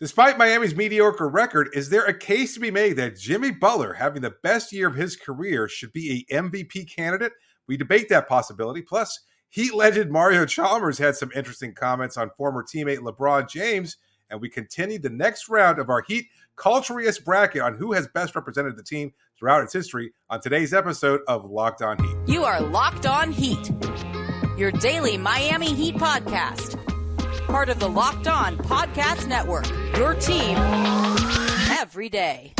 Despite Miami's mediocre record, is there a case to be made that Jimmy Butler, having the best year of his career, should be a MVP candidate? We debate that possibility. Plus, Heat legend Mario Chalmers had some interesting comments on former teammate LeBron James, and we continue the next round of our Heat Culturiest bracket on who has best represented the team throughout its history on today's episode of Locked On Heat. You are Locked On Heat, your daily Miami Heat podcast part of the Locked On Podcast Network. Your team every day.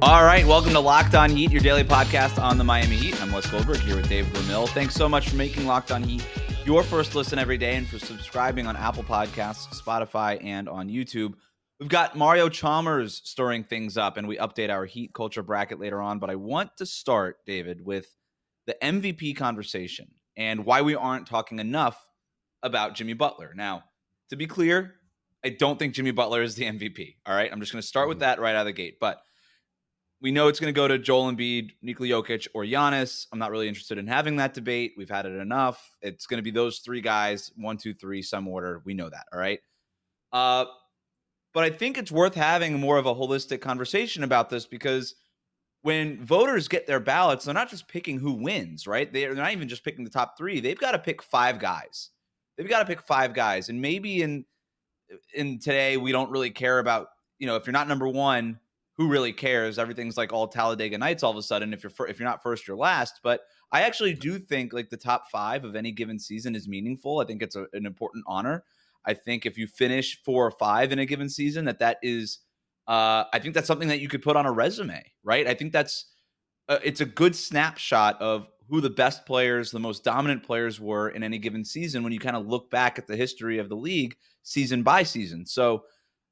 All right, welcome to Locked On Heat, your daily podcast on the Miami Heat. I'm Wes Goldberg here with Dave Ramil. Thanks so much for making Locked On Heat your first listen every day and for subscribing on Apple Podcasts, Spotify, and on YouTube. We've got Mario Chalmers stirring things up, and we update our Heat culture bracket later on. But I want to start, David, with the MVP conversation and why we aren't talking enough about Jimmy Butler. Now, to be clear, I don't think Jimmy Butler is the MVP. All right. I'm just going to start with mm-hmm. that right out of the gate. But we know it's going to go to Joel Embiid, Nikola Jokic, or Giannis. I'm not really interested in having that debate. We've had it enough. It's going to be those three guys, one, two, three, some order. We know that. All right. Uh, but I think it's worth having more of a holistic conversation about this because – when voters get their ballots, they're not just picking who wins, right? They're not even just picking the top three. They've got to pick five guys. They've got to pick five guys. And maybe in in today we don't really care about, you know, if you're not number one, who really cares? Everything's like all Talladega Nights all of a sudden. If you're if you're not first, you're last. But I actually do think like the top five of any given season is meaningful. I think it's a, an important honor. I think if you finish four or five in a given season, that that is uh, I think that's something that you could put on a resume, right? I think that's uh, it's a good snapshot of who the best players, the most dominant players were in any given season when you kind of look back at the history of the league season by season. So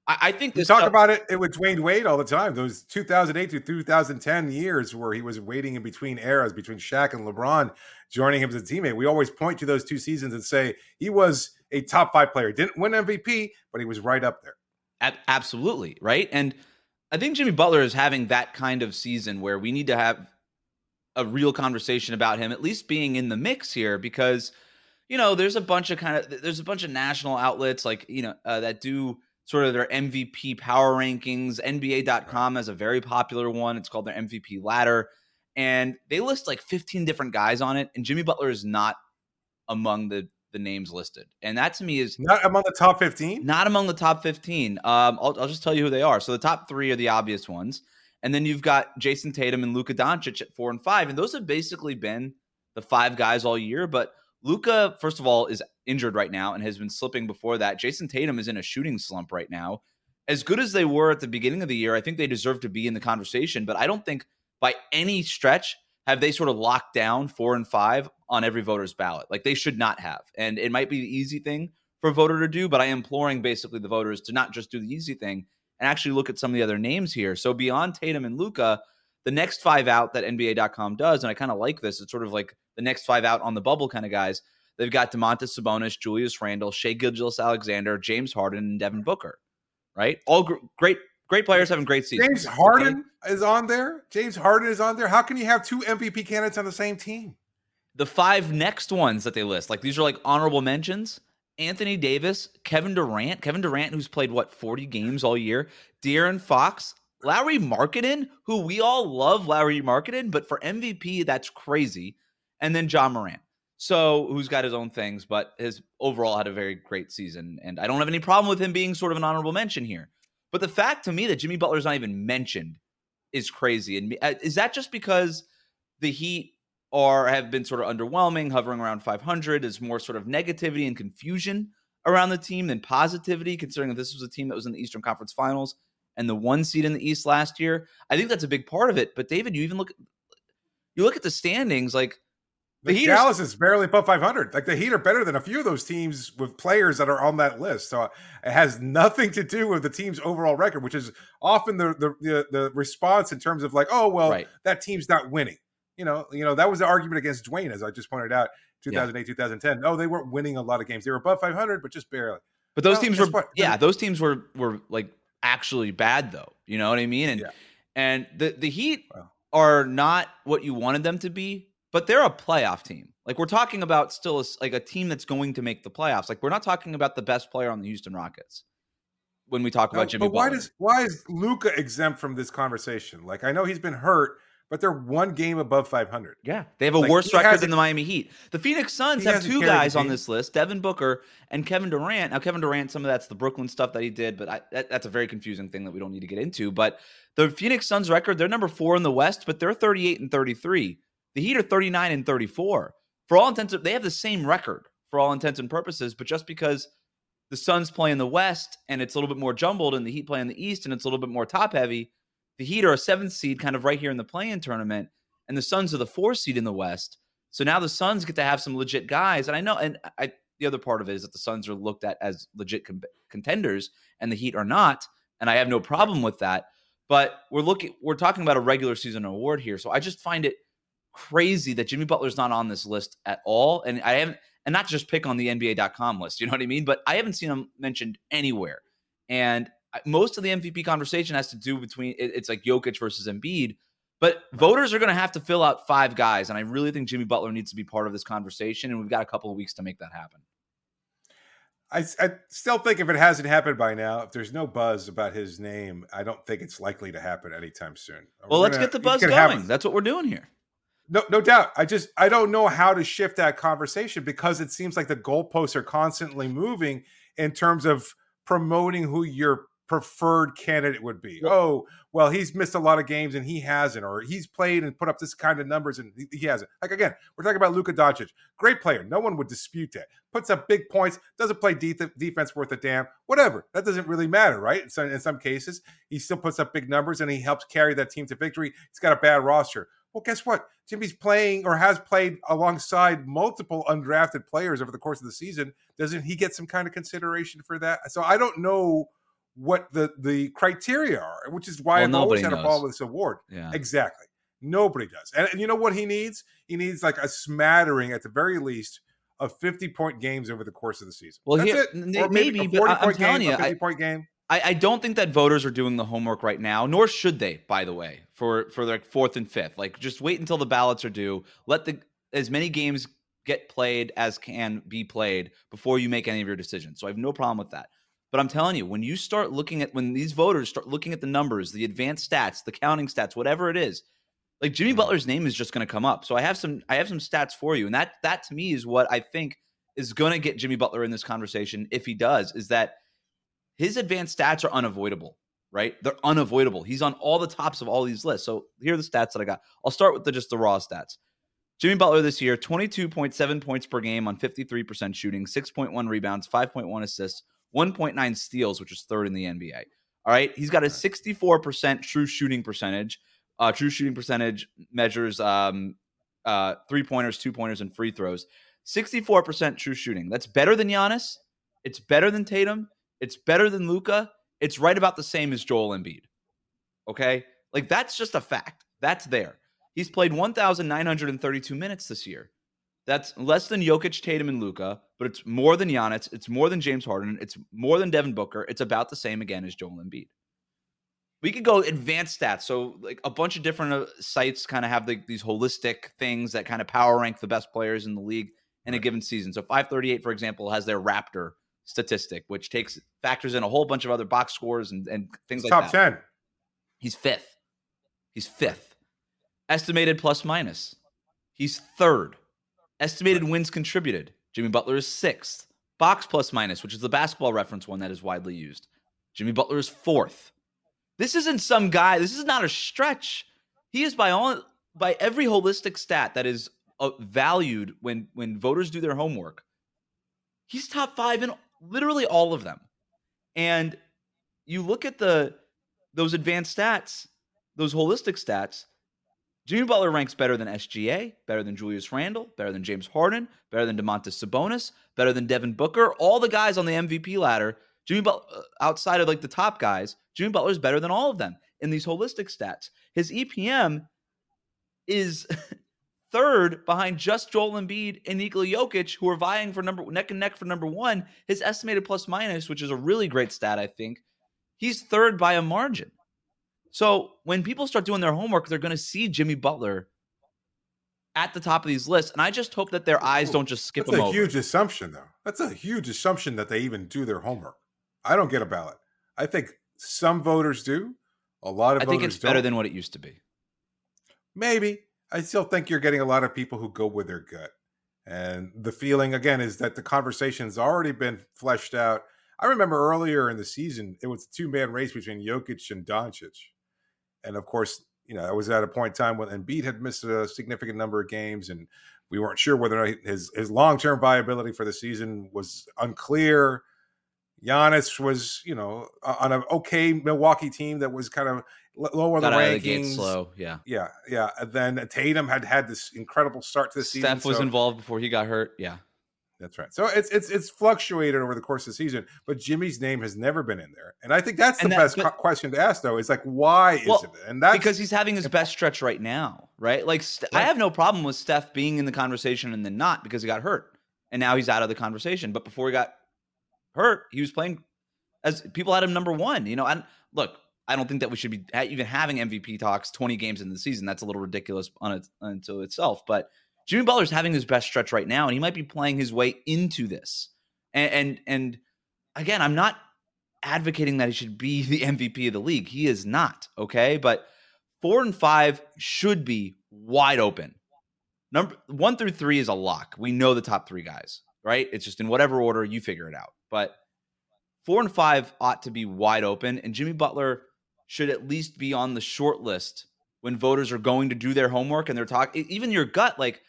I, I think we talk stuff- about it, it with Dwyane Wade all the time. Those 2008 to 2010 years where he was waiting in between eras between Shaq and LeBron joining him as a teammate. We always point to those two seasons and say he was a top five player. Didn't win MVP, but he was right up there absolutely, right? And I think Jimmy Butler is having that kind of season where we need to have a real conversation about him at least being in the mix here because you know there's a bunch of kind of there's a bunch of national outlets like you know uh, that do sort of their MVP power rankings. NBA.com has a very popular one. It's called their MVP ladder. And they list like 15 different guys on it. And Jimmy Butler is not among the the names listed. And that to me is not among the top 15. Not among the top 15. Um, I'll, I'll just tell you who they are. So the top three are the obvious ones. And then you've got Jayson Tatum and Luka Doncic at four and five. And those have basically been the five guys all year. But Luka, first of all, is injured right now and has been slipping before that. Jayson Tatum is in a shooting slump right now. As good as they were at the beginning of the year, I think they deserve to be in the conversation. But I don't think by any stretch have they sort of locked down four and five on every voter's ballot. Like they should not have. And it might be the easy thing for a voter to do, but I am imploring basically the voters to not just do the easy thing and actually look at some of the other names here. So beyond Tatum and Luka, the next five out that NBA.com does, and I kind of like this, it's sort of like the next five out on the bubble kind of guys. They've got Domantas Sabonis, Julius Randle, Shai Gilgeous-Alexander, James Harden, and Devin Booker. Right? All gr- great great players having great seasons. James Harden okay? is on there. James Harden is on there. How can you have two MVP candidates on the same team? The five next ones that they list, like these are like honorable mentions. Anthony Davis, Kevin Durant, Kevin Durant, who's played what 40 games all year, De'Aaron Fox, Lauri Markkanen, who we all love Lauri Markkanen, but for MVP, that's crazy. And then Ja Morant. So, who's got his own things, but has overall had a very great season. And I don't have any problem with him being sort of an honorable mention here. But the fact to me that Jimmy Butler's not even mentioned is crazy. And uh, is that just because the Heat are have been sort of underwhelming, hovering around 500? Is more sort of negativity and confusion around the team than positivity, considering that this was a team that was in the Eastern Conference Finals and the one seed in the East last year. I think that's a big part of it. But David, you even look you look at the standings, like the, the Dallas is barely above 500. Like the Heat are better than a few of those teams with players that are on that list. So uh, it has nothing to do with the team's overall record, which is often the the the, the response in terms of like, oh well, right. that team's not winning. You know, you know that was the argument against Dwyane, as I just pointed out, 2008, yeah. 2010. No, they weren't winning a lot of games. They were above 500, but just barely. But those well, teams were, what? yeah, those teams were were like actually bad though. You know what I mean? And yeah. and the the Heat are not what you wanted them to be but they're a playoff team. Like we're talking about still a, like a team that's going to make the playoffs. Like we're not talking about the best player on the Houston Rockets when we talk about Jimmy. But why Butler. does why is Luka exempt from this conversation? Like I know he's been hurt, but they're one game above 500. Yeah, they have a Like, worse record than the Miami Heat. The Phoenix Suns have two guys on this list: Devin Booker and Kevin Durant. Now, Kevin Durant, some of that's the Brooklyn stuff that he did, but I, that, that's a very confusing thing that we don't need to get into. But the Phoenix Suns record, they're number four in the West, but they're 38 and 33. The Heat are 39 and 34. For all intents, they have the same record for all intents and purposes, but just because the Suns play in the West and it's a little bit more jumbled, and the Heat play in the East and it's a little bit more top heavy, the Heat are a seventh seed, kind of right here in the play-in tournament, and the Suns are the four seed in the West. So now the Suns get to have some legit guys, and I know, and I the other part of it is that the Suns are looked at as legit com- contenders, and the Heat are not, and I have no problem with that. But we're looking, we're talking about a regular season award here, so I just find it crazy that Jimmy Butler's not on this list at all, and I haven't, and not just pick on the NBA.com list, you know what I mean? But I haven't seen him mentioned anywhere, and most of the MVP conversation has to do between it's like Jokic versus Embiid. But voters are going to have to fill out five guys, and I really think Jimmy Butler needs to be part of this conversation. And we've got a couple of weeks to make that happen. I, I still think if it hasn't happened by now, if there's no buzz about his name, I don't think it's likely to happen anytime soon. Well, We're let's gonna- get the buzz going. That's what we're doing here. No, no doubt. I just I don't know how to shift that conversation because it seems like the goalposts are constantly moving in terms of promoting who your preferred candidate would be. Oh, well, he's missed a lot of games and he hasn't, or he's played and put up this kind of numbers and he- hasn't. Like again, we're talking about Luka Doncic, great player. No one would dispute that. Puts up big points, doesn't play de- defense worth a damn. Whatever. That doesn't really matter, right? Some, in some cases, he still puts up big numbers and he helps carry that team to victory. He's got a bad roster. Well, guess what? Jimmy's playing or has played alongside multiple undrafted players over the course of the season. Doesn't he get some kind of consideration for that? So I don't know what the the criteria are, which is why Well, I've always had nobody a knows. with this award. Yeah. Exactly. Nobody does. And, and you know what he needs? He needs like a smattering at the very least of 50 point games over the course of the season. Well, That's here- it. Or maybe, a but 40 I- point telling game, you, a 50 I- point game. I, I don't think that voters are doing the homework right now, nor should they, by the way, for for like fourth and fifth. Like just wait until the ballots are due. Let the as many games get played as can be played before you make any of your decisions. So I have no problem with that. But I'm telling you, when you start looking at when these voters start looking at the numbers, the advanced stats, the counting stats, whatever it is, like Jimmy Mhm. Butler's name is just going to come up. So I have some I have some stats for you, and that that to me is what I think is going to get Jimmy Butler in this conversation if he does. Is that his advanced stats are unavoidable, right? They're unavoidable. He's on all the tops of all these lists. So here are the stats that I got. I'll start with the just the raw stats. Jimmy Butler this year, 22.7 points per game on 53% shooting, 6.1 rebounds, 5.1 assists, 1.9 steals, which is third in the NBA. All right. He's got a 64% true shooting percentage. Uh, true shooting percentage measures um, uh, three pointers, two pointers, and free throws. 64% true shooting. That's better than Giannis. It's better than Tatum. It's better than Luka. It's right about the same as Joel Embiid. Okay? Like that's just a fact. That's there. He's played 1,932 minutes this year. That's less than Jokic, Tatum, and Luka, but it's more than Giannis. It's more than James Harden. It's more than Devin Booker. It's about the same again as Joel Embiid. We could go advanced stats. So, like a bunch of different uh, sites kind of have the, these holistic things that kind of power rank the best players in the league in a given season. So, 538, for example, has their Raptor statistic, which takes factors in a whole bunch of other box scores and, and things like Top that. 10. He's fifth. He's fifth. Estimated plus minus. He's third. Estimated wins contributed. Jimmy Butler is sixth. Box plus minus, which is the basketball reference one that is widely used. Jimmy Butler is fourth. This isn't some guy. This is not a stretch. He is by all by every holistic stat that is uh, valued when when voters do their homework. He's top five in literally all of them. And you look at the those advanced stats, those holistic stats, Jimmy Butler ranks better than SGA, better than Julius Randle, better than James Harden, better than Domantas Sabonis, better than Devin Booker. All the guys on the MVP ladder, Jimmy Butler, uh, outside of like the top guys, Jimmy Butler is better than all of them in these holistic stats. His EPM is third behind just Joel Embiid and Nikola Jokic, who are vying for number neck and neck for number one. His estimated plus minus, which is a really great stat, I think, he's third by a margin. So when people start doing their homework, they're going to see Jimmy Butler at the top of these lists, and I just hope that their eyes don't just skip over. That's a over. huge assumption, though. That's a huge assumption that they even do their homework. I don't get a ballot. I think some voters do. A lot of voters. I think it's better don't. than what it used to be. Maybe. I still think you're getting a lot of people who go with their gut. And the feeling, again, is that the conversation's already been fleshed out. I remember earlier in the season, it was a two man race between Jokic and Doncic. And of course, you know, I was at a point in time when Embiid had missed a significant number of games, and we weren't sure whether or not his, his long term viability for the season was unclear. Giannis was, you know, on an okay Milwaukee team that was kind of lower Got the rankings. the slow. Yeah. Yeah, yeah. And then Tatum had had this incredible start to the season. Steph was so- involved before he got hurt. Yeah. That's right. So it's it's it's fluctuated over the course of the season, but Jimmy's name has never been in there, and I think that's the that- best but- question to ask, though. Is like, why Well, isn't it? And that's because he's having his best stretch right now, right? Like St- I have no problem with Steph being in the conversation and then not because he got hurt, and now he's out of the conversation. But before he got hurt, he was playing as people had him number one. You know, and look, I don't think that we should be even having MVP talks twenty games in the season. That's a little ridiculous on it unto itself. But Jimmy Butler's having his best stretch right now, and he might be playing his way into this. And and, and again, I'm not advocating that he should be the MVP of the league. He is not, okay? But four and five should be wide open. Number one through three is a lock. We know the top three guys, right? It's just in whatever order you figure it out. But four and five ought to be wide open, and Jimmy Butler should at least be on the short list when voters are going to do their homework and they're talking. Even your gut, like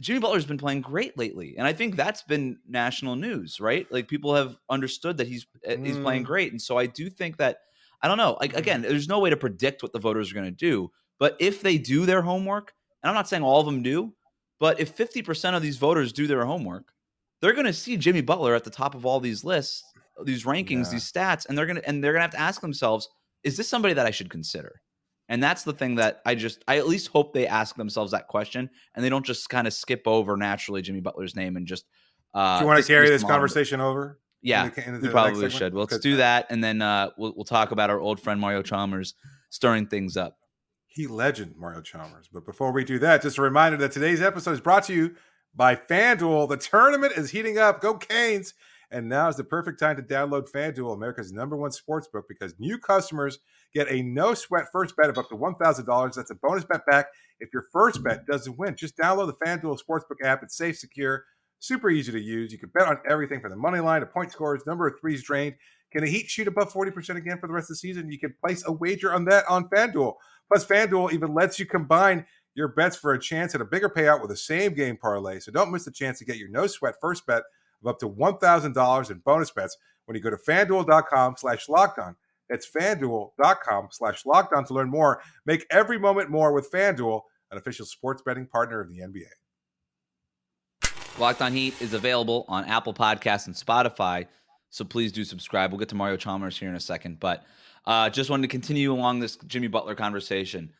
Jimmy Butler's been playing great lately, and I think that's been national news, right? Like people have understood that he's uh, he's playing Mm. great, and so I do think that I don't know. Like again, there's no way to predict what the voters are going to do, but if they do their homework, and I'm not saying all of them do, but if 50% of these voters do their homework, they're going to see Jimmy Butler at the top of all these lists, these rankings, Yeah. these stats, and they're going to and they're going to have to ask themselves, is this somebody that I should consider? And that's the thing that I just I at least hope they ask themselves that question and they don't just kind of skip over naturally Jimmy Butler's name and just uh Do you want to carry this him on him. conversation over? Yeah, in the- we the next probably should. Well, let's do that, and then uh, we'll we'll talk about our old friend Mario Chalmers stirring things up. He legend Mario Chalmers. But before we do that, just a reminder that today's episode is brought to you by FanDuel. The tournament is heating up. Go Canes! And now is the perfect time to download FanDuel, America's number one sports book, because new customers get a no sweat first bet of up to $1,000. That's a bonus bet back if your first bet doesn't win. Just download the FanDuel Sportsbook app. It's safe, secure, super easy to use. You can bet on everything from the money line to point scores, number of threes drained. Can the Heat shoot above 40% again for the rest of the season? You can place a wager on that on FanDuel. Plus, FanDuel even lets you combine your bets for a chance at a bigger payout with a same game parlay. So don't miss the chance to get your no sweat first bet of up to $1,000 in bonus bets when you go to fanduel.com slash lockdown. That's fanduel.com slash lockdown to learn more. Make every moment more with FanDuel, an official sports betting partner of the NBA. Locked on Heat is available on Apple Podcasts and Spotify, so please do subscribe. We'll get to Mario Chalmers here in a second, but uh, just wanted to continue along this Jimmy Butler conversation.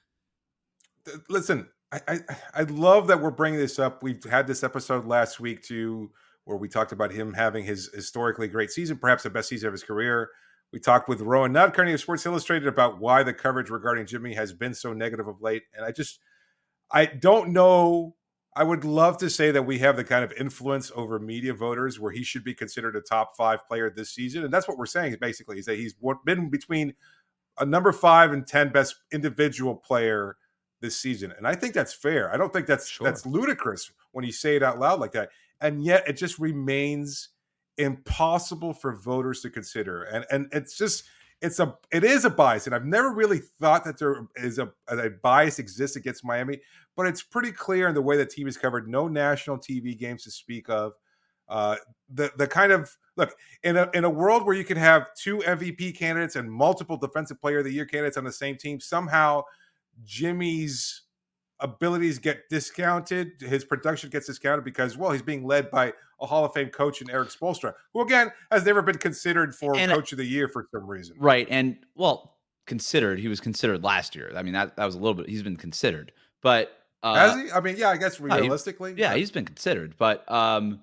Listen, I, I I love that we're bringing this up. We've had this episode last week too, where we talked about him having his historically great season, perhaps the best season of his career. We talked with Rohan Nadkarni of Sports Illustrated about why the coverage regarding Jimmy has been so negative of late, and I just I don't know. I would love to say that we have the kind of influence over media voters where he should be considered a top five player this season, and that's what we're saying. Basically, is that he's been between a number five and ten best individual player this season, and I think that's fair. I don't think that's Sure. that's ludicrous when you say it out loud like that, and yet it just remains impossible for voters to consider, and and it's just it's a it is a bias, and I've never really thought that there is a a bias exists against Miami, but it's pretty clear in the way the team is covered. No national TV games to speak of. Uh, the the kind of look in a in a world where you can have two MVP candidates and multiple Defensive Player of the Year candidates on the same team, somehow Jimmy's abilities get discounted, his production gets discounted because well, he's being led by a Hall of Fame coach in Erik Spoelstra, who again has never been considered for And- Coach of the Year for some reason. Right. And well, considered, he was considered last year. I mean, that, that was a little bit, he's been considered, but uh, Has he? I mean, yeah, I guess he- realistically, Yeah, but- he's been considered, but um,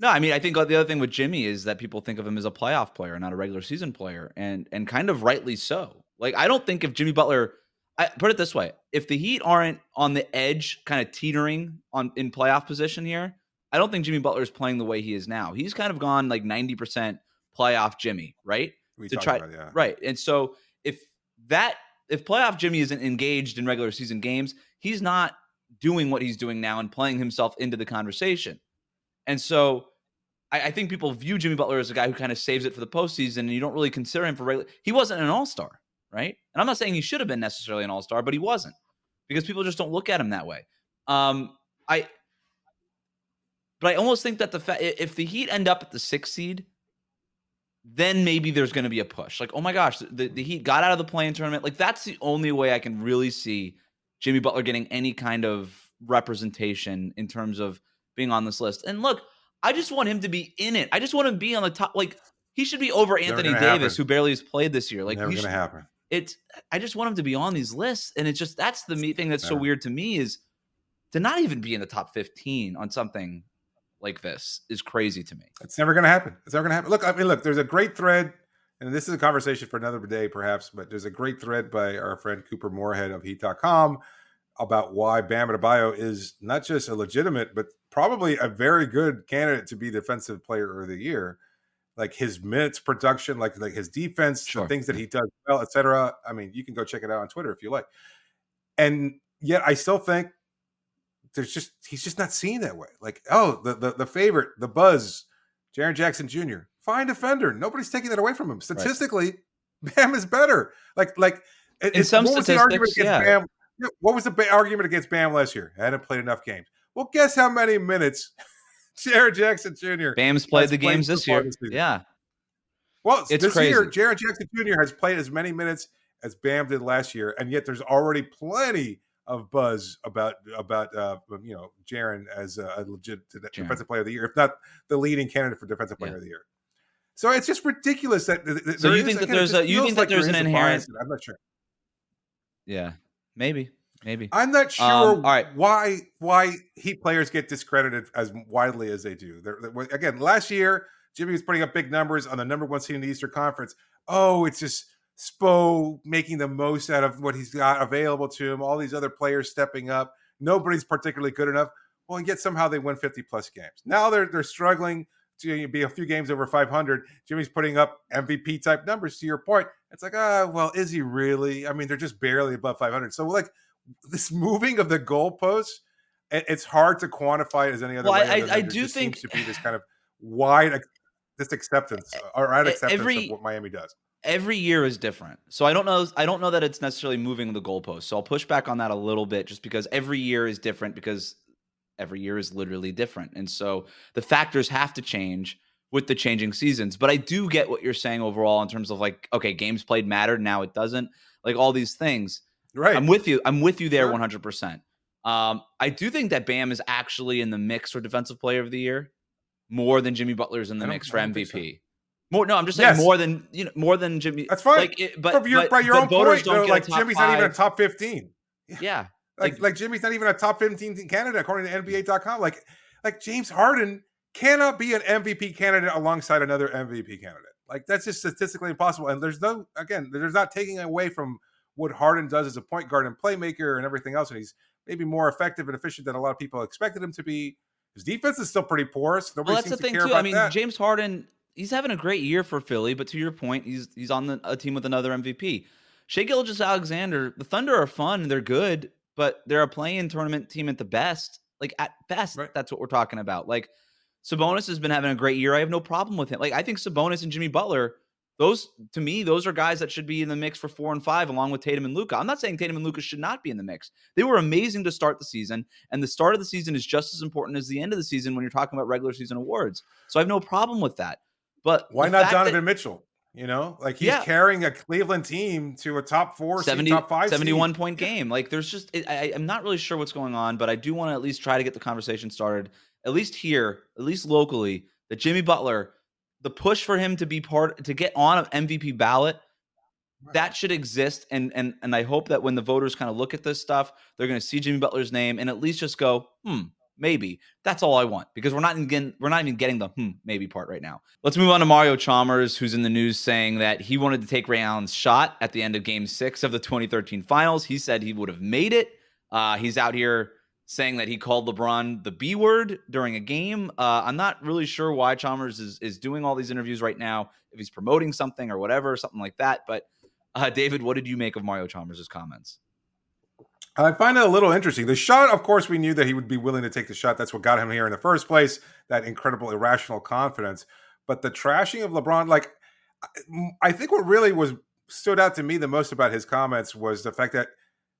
no, I mean, I think the other thing with Jimmy is that people think of him as a playoff player, not a regular season player, and and kind of rightly so. Like, I don't think if Jimmy Butler, I put it this way: if the Heat aren't on the edge, kind of teetering on in playoff position here, I don't think Jimmy Butler is playing the way he is now. He's kind of gone like ninety percent playoff Jimmy, right? We to talked try, about yeah. right. And so if that if playoff Jimmy isn't engaged in regular season games, he's not doing what he's doing now and playing himself into the conversation. And so I, I think people view Jimmy Butler as a guy who kind of saves it for the postseason, and you don't really consider him for regular. He wasn't an All Star, right? And I'm not saying he should have been necessarily an All Star, but he wasn't because people just don't look at him that way. Um, I, but I almost think that the fa- if the Heat end up at the sixth seed, then maybe there's going to be a push. Like, oh my gosh, the, the Heat got out of the play-in tournament. Like, that's the only way I can really see Jimmy Butler getting any kind of representation in terms of being on this list. And look, I just want him to be in it. I just want him to be on the top. Like, he should be over Never Anthony Davis, happen. who barely has played this year. Like, Never gonna should- happen. It's I just want him to be on these lists, and it's just that's the thing that's so weird to me is to not even be in the top fifteen on something like this is crazy to me. It's never going to happen. It's never going to happen. Look, I mean, look, there's a great thread, and this is a conversation for another day, perhaps, but there's a great thread by our friend Couper Moorhead of Heat.com about why Bam Adebayo is not just a legitimate, but probably a very good candidate to be Defensive Player of the Year. Like his minutes production, like like his defense, Sure. the things that he does well, etc. I mean, you can go check it out on Twitter if you like. And yet, I still think there's just he's just not seen that way. Like, oh, the the, the favorite, the buzz, Jaren Jackson Jr. Fine defender. Nobody's taking that away from him. Statistically, Bam is better. Like like it- In it's- some what was the argument statistics, against yeah. Bam? What was the argument against Bam last year? I Hadn't played enough games. Well, guess how many minutes Jaren Jackson Jr. Bam's played the games so this year. this. Yeah, Well, It's this year, crazy. Jaren Jackson Jr. has played as many minutes as Bam did last year, and yet there's already plenty of buzz about about uh, you know Jaren as a, legit defensive player of the year, if not the leading candidate for defensive player Yeah. of the year. So it's just ridiculous that. th- th- So you think that again, it there's a- you think that there's there an is a bias, inherent- I'm not sure. yeah, maybe, maybe. I'm not sure Um, all right. why why Heat players get discredited as widely as they do. They're, they're- again, last year Jimmy was putting up big numbers on the number one seed in the Eastern Conference. Oh, it's just Spo making the most out of what he's got available to him. All these other players stepping up. Nobody's particularly good enough. Well, and yet somehow they win 50 plus games. Now they're they're struggling to be a few games over 500. Jimmy's putting up MVP type numbers. To your point, it's like, ah, well, is he really? I mean, they're just barely above 500. So like this moving of the goalposts, it- it's hard to quantify it as any other Well, way. I- I do think- to be this kind of wide this acceptance or acceptance every- of what Miami does. every year is different. So I don't know I don't know that it's necessarily moving the goalpost. So I'll push back on that a little bit just because every year is different because every year is literally different. And so the factors have to change with the changing seasons. But I do get what you're saying overall in terms of like okay, games played mattered, now it doesn't. Like all these things. Right. I'm with you. I'm with you there Sure. 100%. Um, I do think that Bam is actually in the mix for defensive player of the year more than Jimmy Butler's in the mix for I so. MVP. More no, I'm just saying Yes. more than you know more than Jimmy. That's fine. Like, it, but But, your, but- by your own voters point, don't though, like Jimmy's not even a top 15. Yeah, Like, Like- like Jimmy's not even a top 15 in Canada according to NBA.com. Like like James Harden cannot be an MVP candidate alongside another MVP candidate. Like that's just statistically impossible. And there's no again, there's not taking away from what Harden does as a point guard and playmaker and everything else. And he's maybe more effective and efficient than a lot of people expected him to be. His defense is still pretty porous. Nobody well, that's seems the to thing care too. I mean, that. James Harden, he's having a great year for Philly, but to your point, he's he's on the, a team with another MVP. Shai Gilgeous-Alexander, the Thunder are fun, they're good, but they're a play-in tournament team at the best. Like at best, Right. that's what we're talking about. Like Sabonis has been having a great year. I have no problem with him. Like I think Sabonis and Jimmy Butler, those to me, those are guys that should be in the mix for four and five, along with Tatum and Luka. I'm not saying Tatum and Luka should not be in the mix. They were amazing to start the season, and the start of the season is just as important as the end of the season when you're talking about regular season awards. So I have no problem with that. But Why not fact that Donovan Mitchell? You know, like he's Yeah. carrying a Cleveland team to a top four, seed, 70, top five, seed. 71 point game. Like there's just, it, I, I'm not really sure what's going on, but I do want to at least try to get the conversation started, at least here, at least locally, that Jimmy Butler, the push for him to be part, to get on an MVP ballot, that should exist. And, and, and I hope that when the voters kind of look at this stuff, they're going to see Jimmy Butler's name and at least just go, hmm, maybe. That's all I want because we're not even we're not even getting the hmm maybe part right now. Let's move on to Mario Chalmers, who's in the news saying that he wanted to take Ray Allen's shot at the end of Game Six of the 2013 Finals. He said he would have made it. Uh, he's out here saying that he called LeBron the B word during a game. Uh, I'm not really sure why Chalmers is is doing all these interviews right now. If he's promoting something or whatever, something like that. But uh, David, what did you make of Mario Chalmers' comments? I find it a little interesting. The shot, of course, we knew that he would be willing to take the shot. That's what got him here in the first place. That incredible irrational confidence. But the trashing of LeBron, like, I think what really was stood out to me the most about his comments was the fact that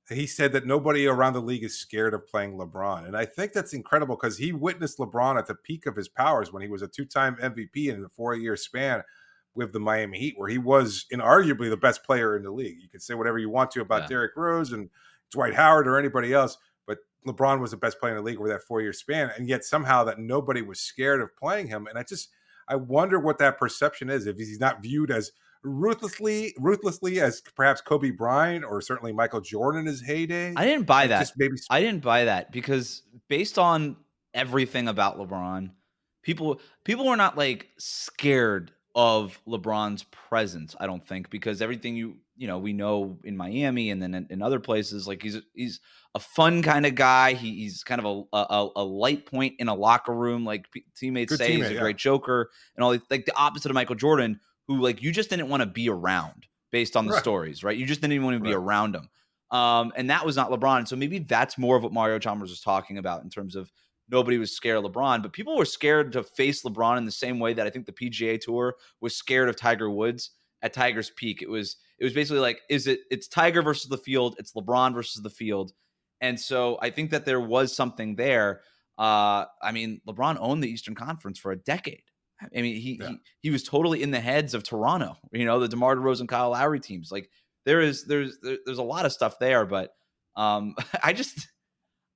he said that nobody around the league is scared of playing LeBron. And I think that's incredible because he witnessed LeBron at the peak of his powers when he was a two time MVP in a four year span with the Miami Heat, where he was inarguably the best player in the league. You can say whatever you want to about yeah. Derrick Rose and Dwight Howard or anybody else, but LeBron was the best player in the league over that four year span. And yet somehow that nobody was scared of playing him. And I just, I wonder what that perception is if he's not viewed as ruthlessly, ruthlessly as perhaps Kobe Bryant or certainly Michael Jordan in his heyday. I didn't buy that. Just maybe I didn't buy that because based on everything about LeBron, people people were not like scared of LeBron's presence. I don't think because everything you you know we know in Miami and then in, in other places like he's he's a fun kind of guy. He, he's kind of a, a, a light point in a locker room. Like teammates Good say, teammate, he's a yeah. great joker and all. Like the opposite of Michael Jordan, who like you just didn't want to be around based on the right. stories, right? You just didn't even want to be right. around him. Um, and that was not LeBron. So maybe that's more of what Mario Chalmers was talking about in terms of nobody was scared of LeBron, but people were scared to face LeBron in the same way that I think the PGA Tour was scared of Tiger Woods at Tiger's peak. It was it was basically like, is it it's Tiger versus the field, it's LeBron versus the field. And so I think that there was something there. Uh, I mean, LeBron owned the Eastern Conference for a decade. I mean, he, yeah. he he was totally in the heads of Toronto. You know, the DeMar DeRozan, Kyle Lowry teams. Like there is there's there, there's a lot of stuff there, but um, I just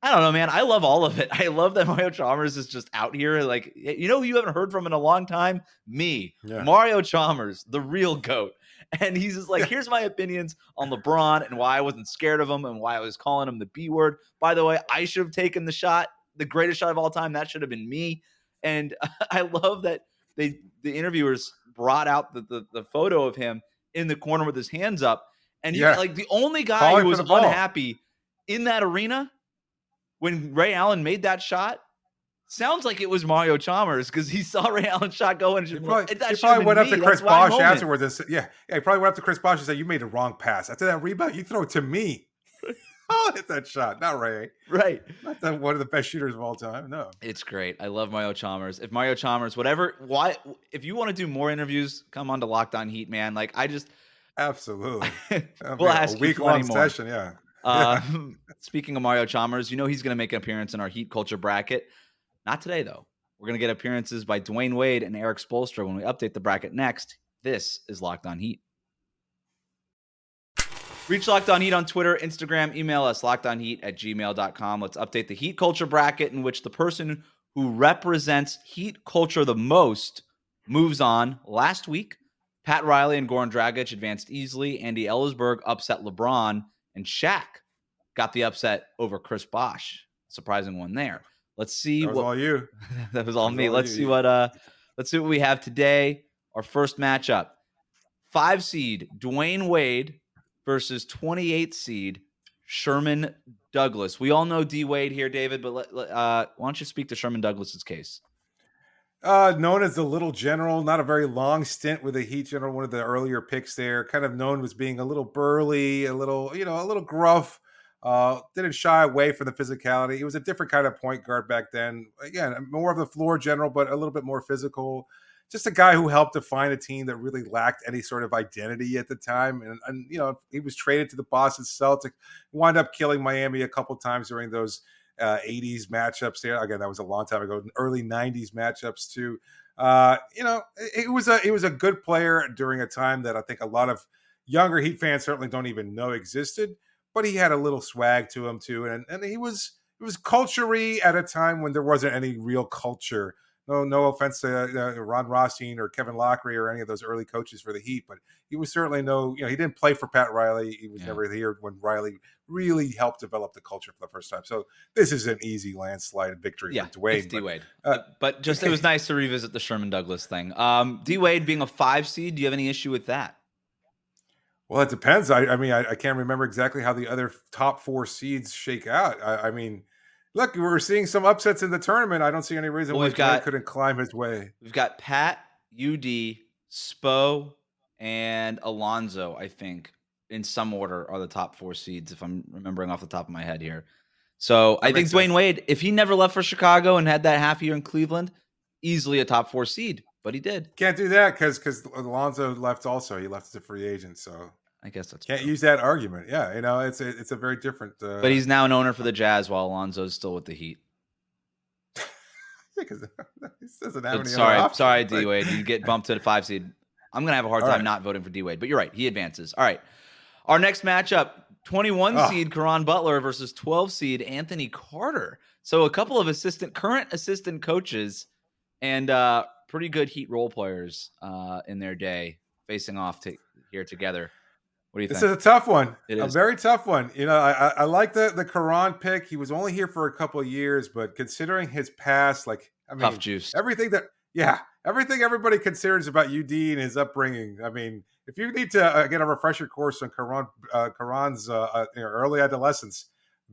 I don't know, man. I love all of it. I love that Mario Chalmers is just out here. Like, you know, you haven't heard from in a long time. Me, yeah. Mario Chalmers, the real goat. And he's just like, here's my opinions on LeBron and why I wasn't scared of him and why I was calling him the B word. By the way, I should have taken the shot, the greatest shot of all time. That should have been me. And I love that they the interviewers brought out the, the, the photo of him in the corner with his hands up. And he, yeah. like the only guy who was unhappy in that arena when Ray Allen made that shot, sounds like it was Mario Chalmers because he saw Ray Allen's shot go and he probably, he probably went up to Chris Bosh afterwards and said, yeah, yeah, he probably went up to Chris Bosh and said, "You made a wrong pass after that rebound. You throw it to me." I'll hit that shot, not Ray. Right. Not that one of the best shooters of all time. No. It's great. I love Mario Chalmers. If Mario Chalmers, whatever, why? If you want to do more interviews, come on to Locked On Heat, man. Like I just. Absolutely. we'll ask a week long session. Yeah. Uh, speaking of Mario Chalmers, you know he's going to make an appearance in our Heat Culture bracket. Not today, though. We're going to get appearances by Dwyane Wade and Erik Spoelstra when we update the bracket next. This is Locked On Heat. Reach Locked On Heat on Twitter, Instagram, email us lockedonheat at gmail.com. Let's update the Heat Culture bracket in which the person who represents Heat Culture the most moves on. Last week, Pat Riley and Goran Dragic advanced easily. Andy Elisburg upset LeBron and Shaq got the upset over Chris Bosh. Surprising one there. Let's see that was what all you. that was all that me. All let's you. see what uh let's see what we have today. Our first matchup. Five seed Dwyane Wade versus 28 seed Sherman Douglas. We all know D Wade here, David, but uh, why don't you speak to Sherman Douglas's case? Uh, known as the Little General, not a very long stint with the Heat General, one of the earlier picks there. Kind of known as being a little burly, a little, you know, a little gruff. Uh, didn't shy away from the physicality. He was a different kind of point guard back then. Again, more of the floor general, but a little bit more physical. Just a guy who helped define a team that really lacked any sort of identity at the time. And, and you know, he was traded to the Boston Celtics, wound up killing Miami a couple times during those uh, 80s matchups there. Again, that was a long time ago. Early 90s matchups too. Uh, you know, it, was a it was a good player during a time that I think a lot of younger Heat fans certainly don't even know existed. But he had a little swag to him too, and and he was it was culturey at a time when there wasn't any real culture no, no offense to uh, Ron Rothstein or Kevin Loughery or any of those early coaches for the Heat, but he was certainly no, you know, he didn't play for Pat Riley. He was Yeah. never here when Riley really helped develop the culture for the first time. So this is an easy landslide victory Yeah, for Dwyane. D but, Wade. uh, but just it was nice to revisit the Sherman Douglas thing. Um, D Wade being a five seed, do you have any issue with that? Well, it depends. I, I mean, I, I can't remember exactly how the other top four seeds shake out. I, I mean, look, we're seeing some upsets in the tournament. I don't see any reason Well, why we've couldn't climb his way. We've got Pat, UD, Spo, and Alonzo, I think, in some order, are the top four seeds, if I'm remembering off the top of my head here. So I think Dwyane sense. Wade, if he never left for Chicago and had that half year in Cleveland, easily a top four seed, but he did. Can't do that because because Alonzo left also. He left as a free agent, so I guess that's can't true. use that argument. Yeah, you know, it's a, it's a very different. Uh, But he's now an owner for the Jazz while Alonzo's still with the Heat. because he doesn't have But any. sorry, sorry, D Wade. You get bumped to the five seed. I'm gonna have a hard All time right. not voting for D Wade, but you're right. He advances. All right. Our next matchup: 21 Ah. seed Caron Butler versus 12 seed Anthony Carter. So a couple of assistant, current assistant coaches, and uh, pretty good Heat role players uh, in their day facing off to, here together. What do you This think? is a tough one. It a is. very tough one. You know, I, I, I like the the Caron pick. He was only here for a couple of years, but considering his past, like I mean, Tough juice. everything that yeah, everything everybody considers about UD and his upbringing. I mean, if you need to uh, get a refresher course on Caron, uh, Caron's uh, uh, you know, early adolescence,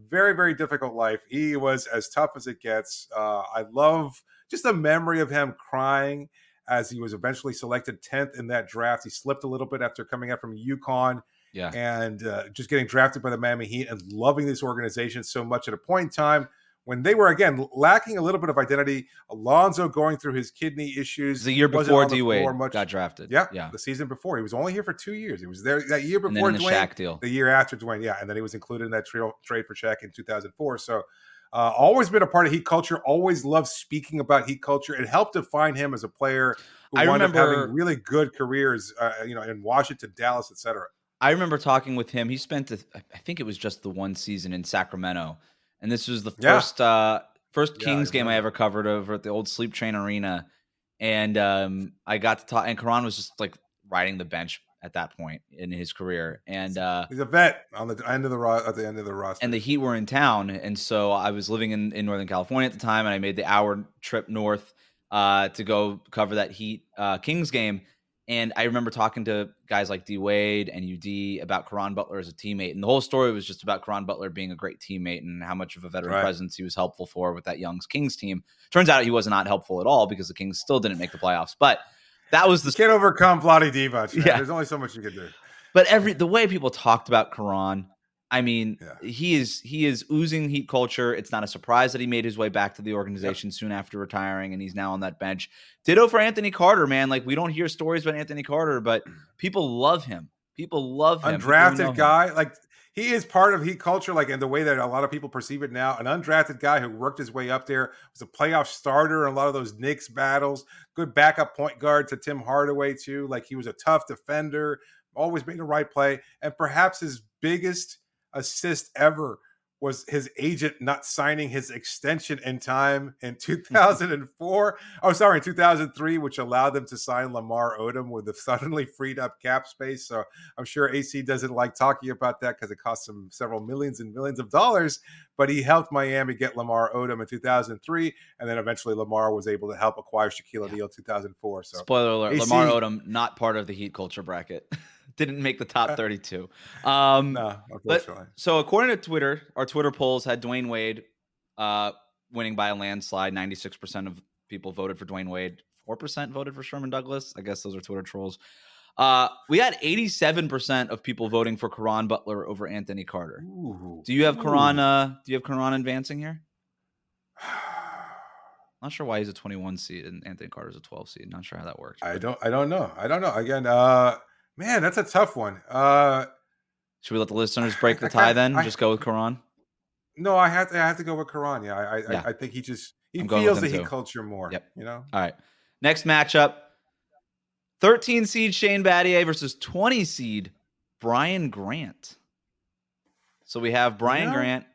very very difficult life. He was as tough as it gets. Uh, I love just the memory of him crying as he was eventually selected 10th in that draft. He slipped a little bit after coming out from UConn yeah. and uh, just getting drafted by the Miami Heat and loving this organization so much at a point in time when they were again lacking a little bit of identity. Alonzo going through his kidney issues. the year before D Wade got drafted. Yeah, Yeah. the season before. He was only here for two years. He was there that year before in the Shaq deal. the year after Dwyane. Yeah, and then he was included in that tra- trade for Shaq in 2004. So. Uh, always been a part of Heat culture. Always loved speaking about Heat culture. It helped define him as a player who I wound up remember- having really good careers. Uh, you know, in Washington, Dallas, etc. I remember talking with him. He spent, a, I think it was just the one season in Sacramento, and this was the Yeah. first uh, first Yeah, I Kings game I ever covered over at the old Sleep Train Arena, and um, I got to talk. And Caron was just like riding the bench at that point in his career, and uh, He's a vet on the end of the ro- at the end of the roster. and the Heat were in town, and so I was living in, in Northern California at the time, and I made the hour trip north uh, to go cover that Heat uh, Kings game. And I remember talking to guys like D Wade and UD about Caron Butler as a teammate, and the whole story was just about Caron Butler being a great teammate and how much of a veteran Right. presence he was helpful for with that Young's Kings team. Turns out he was not helpful at all because the Kings still didn't make the playoffs. But that was the You can't overcome Vlade Divac. man. Yeah. There's only so much you can do. But every the way people talked about Caron, I mean, Yeah. he is he is oozing heat culture. It's not a surprise that he made his way back to the organization soon after retiring, and he's now on that bench. Ditto for Anthony Carter, man. Like we don't hear stories about Anthony Carter, but people love him. People love him. People who know Undrafted him. guy, like he is part of Heat culture, like in the way that a lot of people perceive it now. An undrafted guy who worked his way up there was a playoff starter in a lot of those Knicks battles. Good backup point guard to Tim Hardaway too. Like he was a tough defender, always made the right play, and perhaps his biggest assist ever was his agent not signing his extension in time in 2004. oh, sorry, in 2003, which allowed them to sign Lamar Odom with the suddenly freed up cap space. So I'm sure AC doesn't like talking about that because it cost him several millions and millions of dollars. But he helped Miami get Lamar Odom in 2003, and then eventually Lamar was able to help acquire Shaquille O'Neal in 2004. So Spoiler alert: AC Lamar Odom not part of the heat culture bracket. Didn't make the top thirty-two. Um, no, unfortunately. So according to Twitter, our Twitter polls had Dwyane Wade uh, winning by a landslide. Ninety-six percent of people voted for Dwyane Wade. Four percent voted for Sherman Douglas. I guess those are Twitter trolls. Uh, we had eighty-seven percent of people voting for Caron Butler over Anthony Carter. Ooh. Do you have. Caron? Uh, do you have Caron advancing here? Not sure why he's a twenty-one seed and Anthony Carter's a twelve seed. Not sure how that works. I don't. I don't know. I don't know. Again, uh, man, that's a tough one. Uh, Should we let the listeners break the tie then? I- Just go with Caron. no, I have to. I have to go with Caron. Yeah, I, I, Yeah. I, think he just he I'm feels the Heat too. culture more. Yep. You know. All right. Next matchup 13 seed Shane Battier versus 20 seed Brian Grant. So we have Brian Yeah. Grant,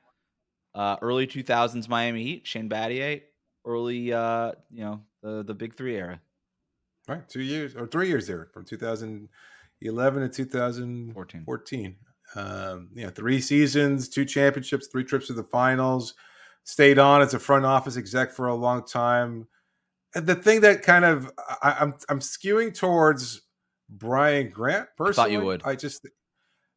uh, early 2000s Miami Heat, Shane Battier, early, uh, you know, the the big three era. Right, two years or three years there from 2011 to 2014. 14. Um, yeah, three seasons, two championships, three trips to the finals. Stayed on as a front office exec for a long time. And the thing that kind of I, I'm I'm skewing towards Brian Grant personally. I thought you would. I just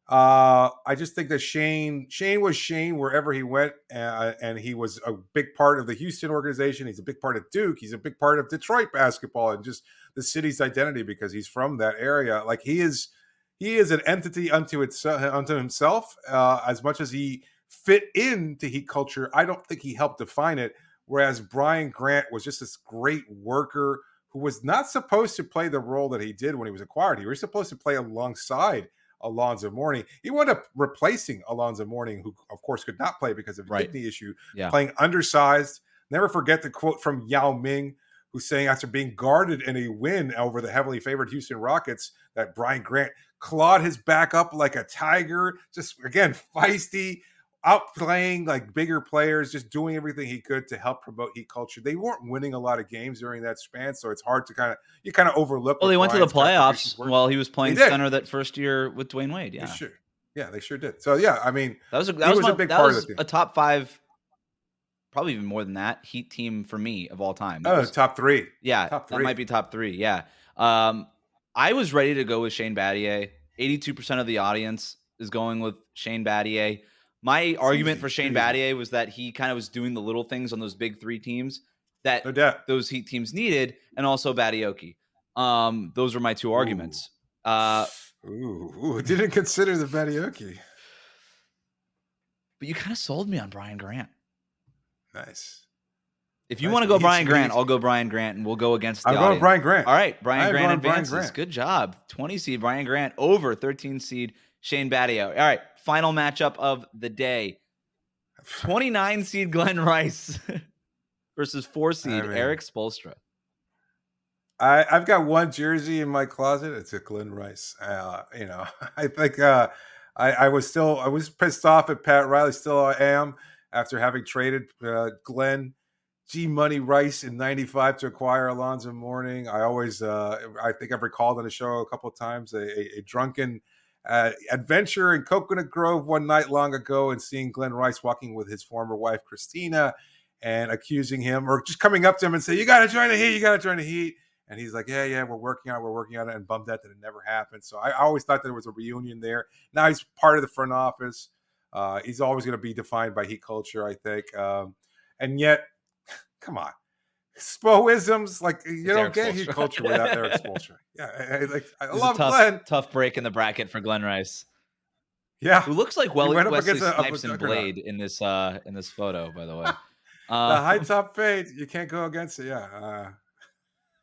uh, I just think that Shane Shane was Shane wherever he went, uh, and he was a big part of the Houston organization. He's a big part of Duke. He's a big part of Detroit basketball and just the city's identity because he's from that area. Like he is, he is an entity unto itself, unto himself. Uh, as much as he fit into Heat culture, I don't think he helped define it. Whereas Brian Grant was just this great worker who was not supposed to play the role that he did when he was acquired. He was supposed to play alongside Alonzo Mourning. He wound up replacing Alonzo Mourning, who of course could not play because of a Right. kidney issue, Yeah. playing undersized. Never forget the quote from Yao Ming, who's saying after being guarded in a win over the heavily favored Houston Rockets, that Brian Grant clawed his back up like a tiger, just again feisty, outplaying like bigger players, just doing everything he could to help promote Heat culture. They weren't winning a lot of games during that span, so it's hard to kind of you kind of overlook. Well, they went to the playoffs while he was playing center that first year with Dwyane Wade. Yeah, sure, yeah, they sure did. So yeah, I mean, that was a, that was, was a big that part of the team. a top five, probably even more than that Heat team for me of all time. Oh, was- top three. Yeah, Top that three. might be top three. Yeah. Um, I was ready to go with Shane Battier. 82% of the audience is going with Shane Battier. My argument for Shane. Battier was that he kind of was doing the little things on those big three teams that No those Heat teams needed, and also Battioki. Um, those were my two arguments. Uh, Ooh, ooh, didn't consider the Badioki. but you kind of sold me on Brian Grant. Nice. If you want to go He's- Brian Grant, I'll go Brian Grant, and we'll go against the I'm going. Brian Grant. All right, Brian Grant going Brian advances. Grant. Good job. 20 seed Brian Grant over 13 seed Shane Battier. All right, final matchup of the day. 29 seed Glen Rice versus 4 seed mean- Erik Spoelstra. I, I've got one jersey in my closet. It's a Glen Rice. Uh, you know, I think uh, I, I was still I was pissed off at Pat Riley. Still I am after having traded uh, Glen G Money Rice in '95 to acquire Alonzo Mourning. I always uh, I think I've recalled on the show a couple of times a, a, a drunken uh, adventure in Coconut Grove one night long ago and seeing Glen Rice walking with his former wife Christina and accusing him or just coming up to him and say, "You got to join the Heat. You got to join the Heat." And he's like, "Yeah, yeah, we're working on it. We're working on it." And bummed out that it never happened. So I, always thought there was a reunion there. Now he's part of the front office. Uh, he's always going to be defined by Heat culture, I think. Um, and yet, come on, Spoisms like you It's don't get Heat culture without Erik Spoelstra. Yeah, I, I, like I love tough, Glen. tough break in the bracket for Glen Rice, Yeah, who looks like well up Wesley against a- a and. Blade in this uh in this photo, by the way. the Uh, high top fade. You can't go against it. Yeah. Uh,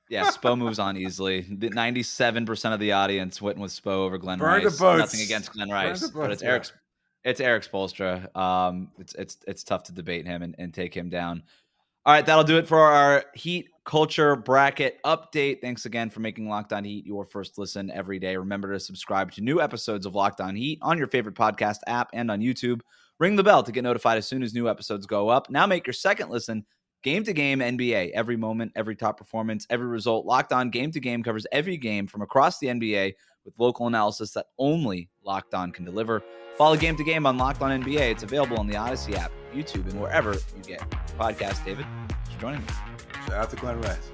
Yeah, Spo moves on easily. Ninety-seven percent of the audience went with Spo over Glen Burn the Rice. boats. Nothing against Glen the Rice, but it's yeah. Erik's. It's Erik Spoelstra. Um, it's it's it's tough to debate him and, and take him down. All right, that'll do it for our Heat culture bracket update. Thanks again for making Locked On Heat your first listen every day. Remember to subscribe to new episodes of Locked On Heat on your favorite podcast app and on YouTube. Ring the bell to get notified as soon as new episodes go up. Now make your second listen game to game NBA. Every moment, every top performance, every result. Locked On Game to Game covers every game from across the NBA with local analysis that only Locked On can deliver. Follow Game to Game on Locked On NBA. It's available on the Odyssey app, YouTube, and wherever you get your podcast. David, thanks for joining me. shout out to Glen Rice.